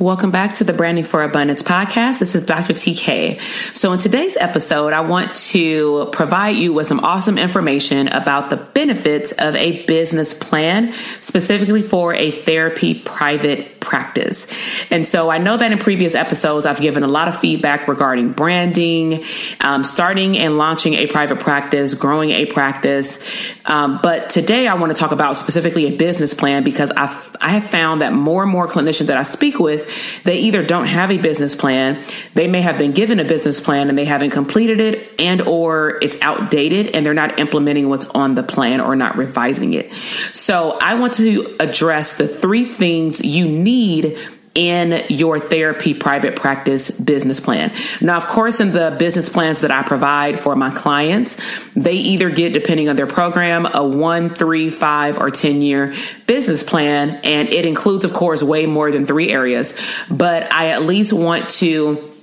Welcome back to the Branding for Abundance podcast. This is Dr. TK. So, in today's episode, I want to provide you with some awesome information about the benefits of a business plan, specifically for a therapy private practice. And so I know that in previous episodes, I've given a lot of feedback regarding branding, um, starting and launching a private practice, growing a practice. Um, but today I want to talk about specifically a business plan because I've, I have found that more and more clinicians that I speak with, they either don't have a business plan, they may have been given a business plan and they haven't completed it and or it's outdated and they're not implementing what's on the plan or not revising it. So I want to address the three things you need need in your therapy private practice business plan. Now, of course, in the business plans that I provide for my clients, they either get, depending on their program, a one, three, five, or 10 year business plan. And it includes, of course, way more than three areas. But I at least want to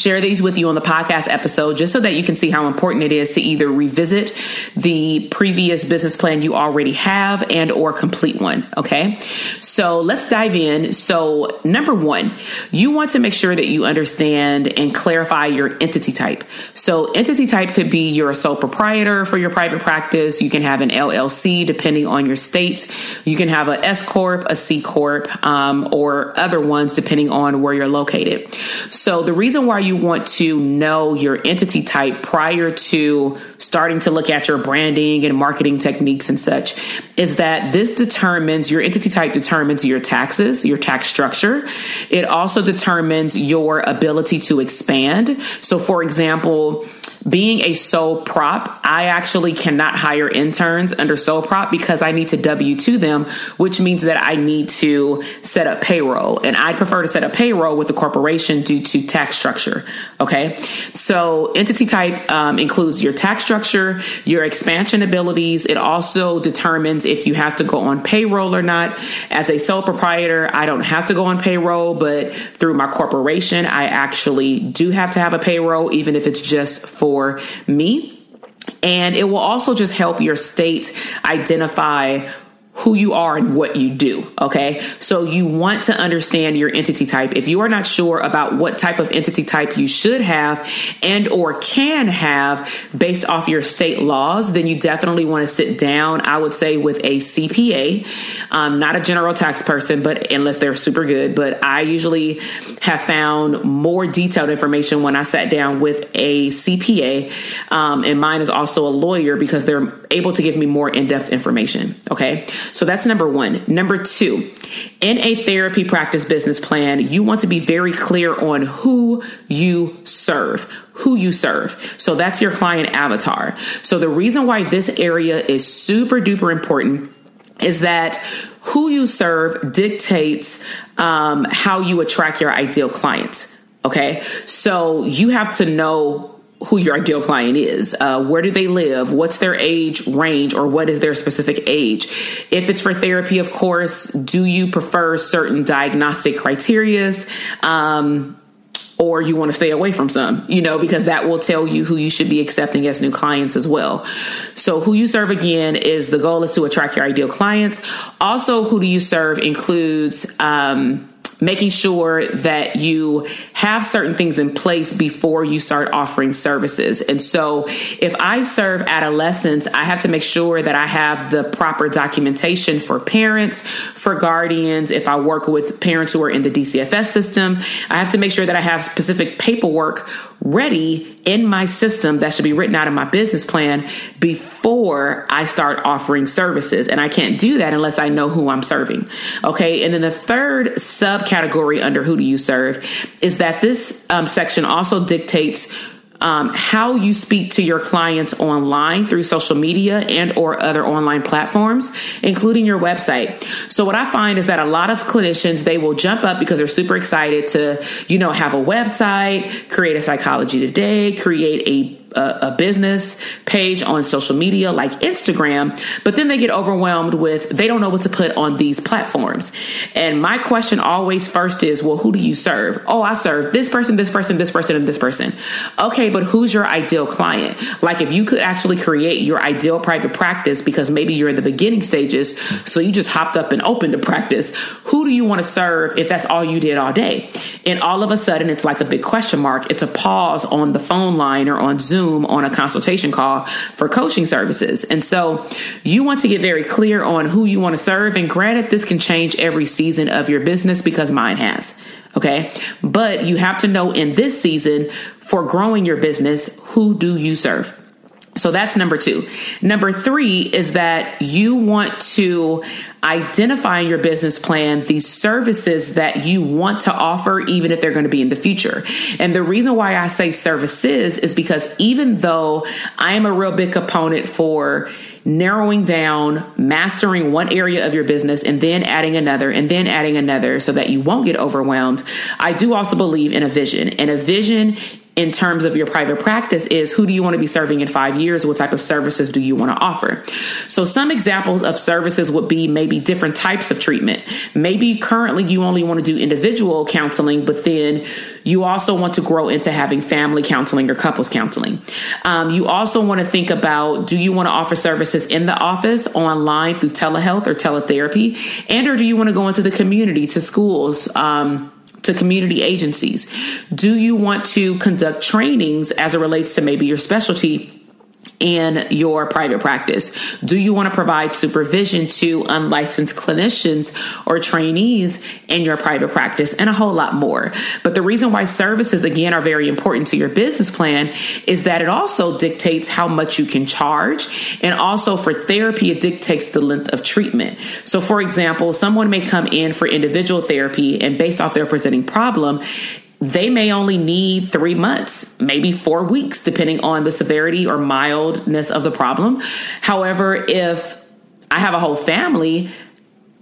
share these with you on the podcast episode just so that you can see how important it is to either revisit the previous business plan you already have and or complete one okay? So let's dive in. So number one you want to make sure that you understand and clarify your entity type. So entity type could be you're a sole proprietor for your private practice. You can have an llc depending on your state. You can have a s corp a c corp um, or other ones depending on where you're located. So the reason why you want to know your entity type prior to starting to look at your branding and marketing techniques and such is that this determines your entity type determines your taxes, your tax structure. It also determines your ability to expand. So, for example, being a sole prop, I actually cannot hire interns under sole prop because I need to W 2 them, which means that I need to set up payroll. And I prefer to set up payroll with the corporation due to tax structure. Okay. So entity type um, includes your tax structure, your expansion abilities. It also determines if you have to go on payroll or not. As a sole proprietor, I don't have to go on payroll, but through my corporation, I actually do have to have a payroll, even if it's just for for me. And it will also just help your state identify who you are and what you do. Okay. So you want to understand your entity type. If you are not sure about what type of entity type you should have and or can have based off your state laws, then you definitely want to sit down, I would say with a CPA, um, not a general tax person, but unless they're super good, but I usually have found more detailed information when I sat down with a CPA. Um, and mine is also a lawyer because they're able to give me more in-depth information. Okay. So that's number one. Number two, in a therapy practice business plan, you want to be very clear on who you serve, who you serve. So that's your client avatar. So the reason why this area is super duper important is that who you serve dictates um, how you attract your ideal clients. Okay. So you have to know who your ideal client is. Uh, where do they live? What's their age range or what is their specific age? If it's for therapy, of course, do you prefer certain diagnostic criterias? Um, or you want to stay away from some, you know, because that will tell you who you should be accepting as new clients as well. So, who you serve again is the goal is to attract your ideal clients. Also, who do you serve includes, um, making sure that you have certain things in place before you start offering services. And so if I serve adolescents, I have to make sure that I have the proper documentation for parents, for guardians. If I work with parents who are in the DCFS system, I have to make sure that I have specific paperwork ready in my system that should be written out in my business plan before I start offering services. And I can't do that unless I know who I'm serving. Okay. And then the third subcategory under who do you serve is that this um, section also dictates um, how you speak to your clients online through social media and or other online platforms including your website. So what i find is that a lot of clinicians they will jump up because they're super excited to you know have a website create a psychology today create a a, a, business page on social media like Instagram, but then they get overwhelmed with they don't know what to put on these platforms. And my question always first is, well, who do you serve? Oh, I serve this person, this person, this person, and this person. Okay, but who's your ideal client? Like if you could actually create your ideal private practice because maybe you're in the beginning stages, so you just hopped up and opened a practice. Who do you want to serve if that's all you did all day? And all of a sudden, it's like a big question mark. It's a pause on the phone line or on Zoom Zoom on a consultation call for coaching services. And so you want to get very clear on who you want to serve. And granted, this can change every season of your business because mine has. Okay. But you have to know in this season for growing your business, who do you serve? So that's number two. Number three is that you want to identify in your business plan the services that you want to offer, even if they're going to be in the future. And the reason why I say services is because even though I am a real big component for narrowing down, mastering one area of your business, and then adding another, and then adding another so that you won't get overwhelmed. I do also believe in a vision, and a vision in terms of your private practice is who do you want to be serving in five years? What type of services do you want to offer? So, some examples of services would be maybe different types of treatment. Maybe currently you only want to do individual counseling, but then you also want to grow into having family counseling or couples counseling. Um, you also want to think about do you want to offer services in the office, online through telehealth or teletherapy, and or do you want to go into the community to schools? Um, to community agencies? Do you want to conduct trainings as it relates to maybe your specialty? In your private practice? Do you want to provide supervision to unlicensed clinicians or trainees in your private practice and a whole lot more? But the reason why services again are very important to your business plan is that it also dictates how much you can charge. And also for therapy, it dictates the length of treatment. So for example, someone may come in for individual therapy and based off their presenting problem, they may only need three months, maybe four weeks, depending on the severity or mildness of the problem. However, if I have a whole family,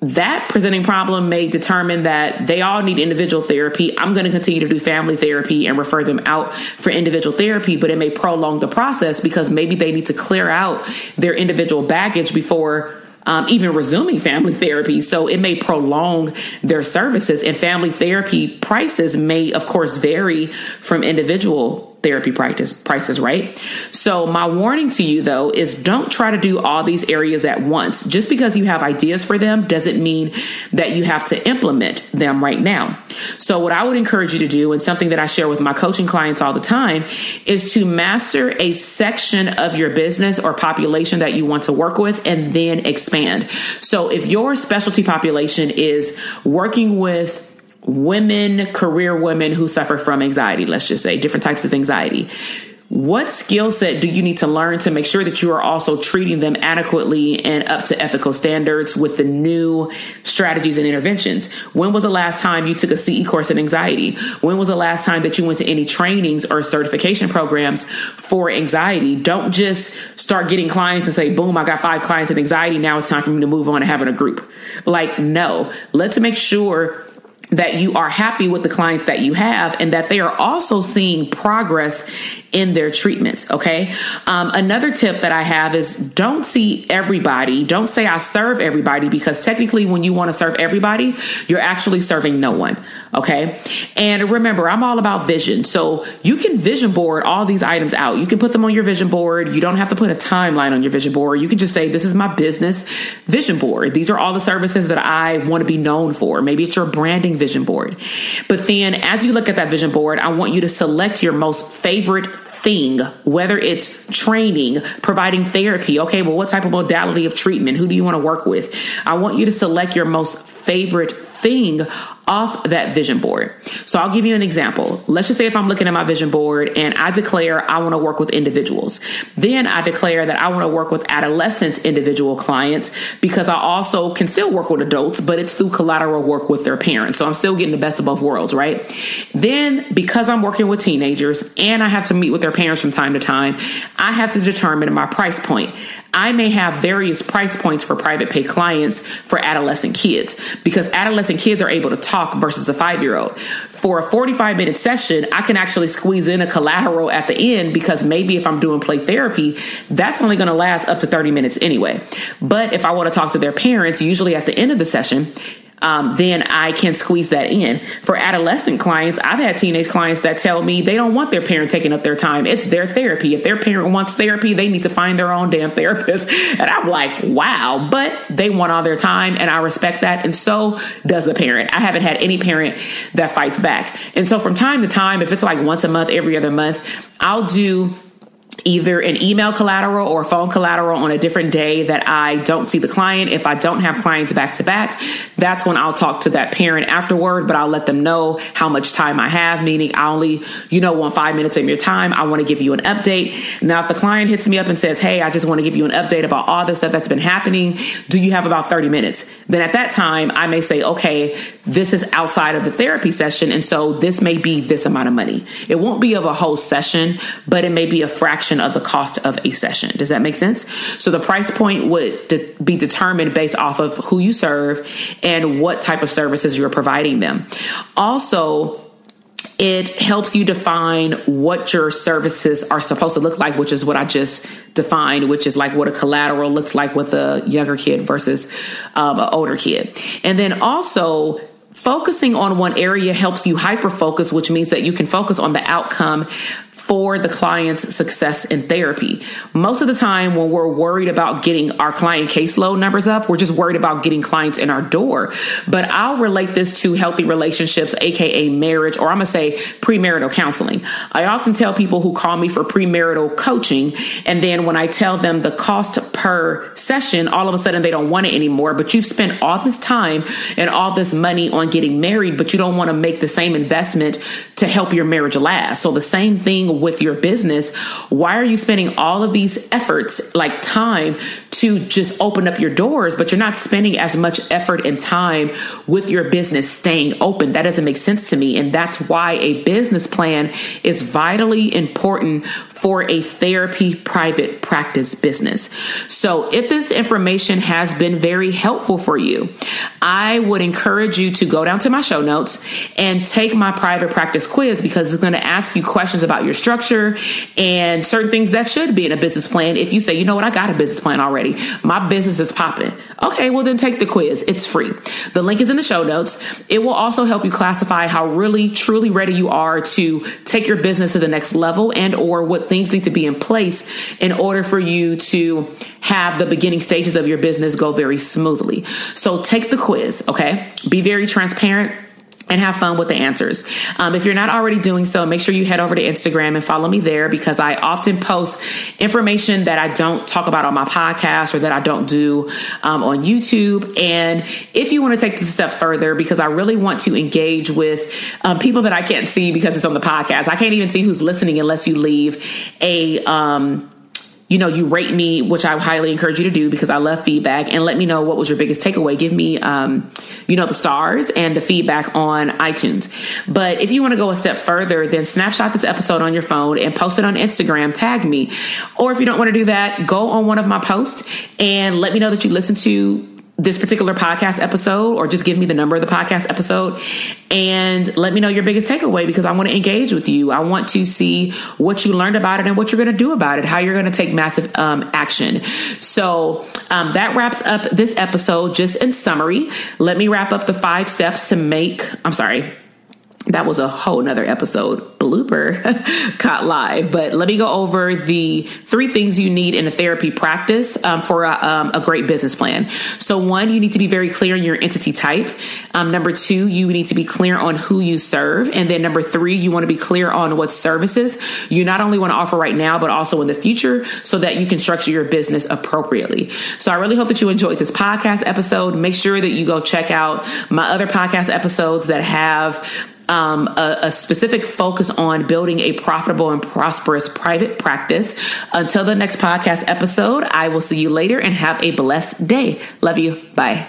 that presenting problem may determine that they all need individual therapy. I'm going to continue to do family therapy and refer them out for individual therapy, but it may prolong the process because maybe they need to clear out their individual baggage before um, even resuming family therapy. So it may prolong their services, and family therapy prices may, of course, vary from individual therapy practice prices, right? So my warning to you though is don't try to do all these areas at once. Just because you have ideas for them doesn't mean that you have to implement them right now. So what I would encourage you to do and something that I share with my coaching clients all the time is to master a section of your business or population that you want to work with and then expand. So if your specialty population is working with women, career women who suffer from anxiety, let's just say different types of anxiety. What skill set do you need to learn to make sure that you are also treating them adequately and up to ethical standards with the new strategies and interventions? When was the last time you took a CE course in anxiety? When was the last time that you went to any trainings or certification programs for anxiety? Don't just start getting clients and say, boom, I got five clients in anxiety. Now it's time for me to move on to having a group. Like, no, let's make sure that you are happy with the clients that you have and that they are also seeing progress in their treatments. Okay. Um, another tip that I have is don't see everybody. Don't say I serve everybody because technically, when you want to serve everybody, you're actually serving no one. Okay. And remember, I'm all about vision. So you can vision board all these items out. You can put them on your vision board. You don't have to put a timeline on your vision board. You can just say, This is my business vision board. These are all the services that I want to be known for. Maybe it's your branding vision board. But then as you look at that vision board, I want you to select your most favorite thing, whether it's training, providing therapy. Okay, well, what type of modality of treatment? Who do you want to work with? I want you to select your most favorite thing off that vision board. So I'll give you an example. Let's just say if I'm looking at my vision board and I declare I want to work with individuals, then I declare that I want to work with adolescent individual clients because I also can still work with adults, but it's through collateral work with their parents. So I'm still getting the best of both worlds, right? Then because I'm working with teenagers and I have to meet with their parents from time to time, I have to determine my price point. I may have various price points for private pay clients for adolescent kids because adolescent kids are able to talk versus a five year old. For a 45 minute session, I can actually squeeze in a collateral at the end because maybe if I'm doing play therapy, that's only going to last up to 30 minutes anyway. But if I want to talk to their parents, usually at the end of the session, um, then I can squeeze that in. For adolescent clients, I've had teenage clients that tell me they don't want their parent taking up their time. It's their therapy. If their parent wants therapy, they need to find their own damn therapist. And I'm like, wow, but they want all their time, and I respect that. And so does the parent. I haven't had any parent that fights back. And so from time to time, if it's like once a month, every other month, I'll do either an email collateral or phone collateral on a different day that I don't see the client. If I don't have clients back to back, that's when I'll talk to that parent afterward, but I'll let them know how much time I have, meaning I only, you know, want five minutes of your time. I want to give you an update. Now, if the client hits me up and says, Hey, I just want to give you an update about all the stuff that's been happening, do you have about 30 minutes? Then at that time, I may say, Okay, this is outside of the therapy session. And so this may be this amount of money. It won't be of a whole session, but it may be a fraction fraction of the cost of a session. Does that make sense? So the price point would de- be determined based off of who you serve and what type of services you're providing them. Also, it helps you define what your services are supposed to look like, which is what I just defined, which is like what a collateral looks like with a younger kid versus um, an older kid. And then also, focusing on one area helps you hyper focus, which means that you can focus on the outcome for the client's success in therapy. Most of the time, when we're worried about getting our client caseload numbers up, we're just worried about getting clients in our door. But I'll relate this to healthy relationships, aka marriage, or I'm gonna say premarital counseling. I often tell people who call me for premarital coaching, and then when I tell them the cost per session, all of a sudden they don't want it anymore. But you've spent all this time and all this money on getting married, but you don't want to make the same investment to help your marriage last. So the same thing with your business, why are you spending all of these efforts, like time, to just open up your doors, but you're not spending as much effort and time with your business staying open? That doesn't make sense to me. And that's why a business plan is vitally important for a therapy private practice business. So, if this information has been very helpful for you, I would encourage you to go down to my show notes and take my private practice quiz because it's going to ask you questions about your structure and certain things that should be in a business plan. If you say, you know what, I got a business plan already My business is popping. Okay, well then take the quiz. It's free. The link is in the show notes. It will also help you classify how really truly ready you are to take your business to the next level and or what things need to be in place in order for you to have the beginning stages of your business go very smoothly. So take the quiz, okay? Be very transparent and have fun with the answers. Um, if you're not already doing so, make sure you head over to Instagram and follow me there because I often post information that I don't talk about on my podcast or that I don't do um, on YouTube. And if you want to take this a step further, because I really want to engage with um, people that I can't see because it's on the podcast, I can't even see who's listening unless you leave a um, you know, you rate me, which I highly encourage you to do because I love feedback and let me know what was your biggest takeaway. Give me, um, you know, the stars and the feedback on iTunes. But if you want to go a step further, then snapshot this episode on your phone and post it on Instagram, tag me. Or if you don't want to do that, go on one of my posts and let me know that you listen to this particular podcast episode or just give me the number of the podcast episode and let me know your biggest takeaway because I want to engage with you. I want to see what you learned about it and what you're going to do about it, how you're going to take massive um, action. So um, that wraps up this episode. Just in summary, let me wrap up the five steps to make, I'm sorry, that was a whole nother episode. Blooper. Caught live. But let me go over the three things you need in a therapy practice um, for a, um, a, great business plan. So one you need to be very clear on your entity type. Um, number two you need to be clear on who you serve. And then number three you want to be clear on what services you not only want to offer right now but also in the future so that you can structure your business appropriately. So i really hope that you enjoyed this podcast episode. Make sure that you go check out my other podcast episodes that have um, a, a specific focus on building a profitable and prosperous private practice. Until the next podcast episode, I will see you later and have a blessed day. Love you. Bye.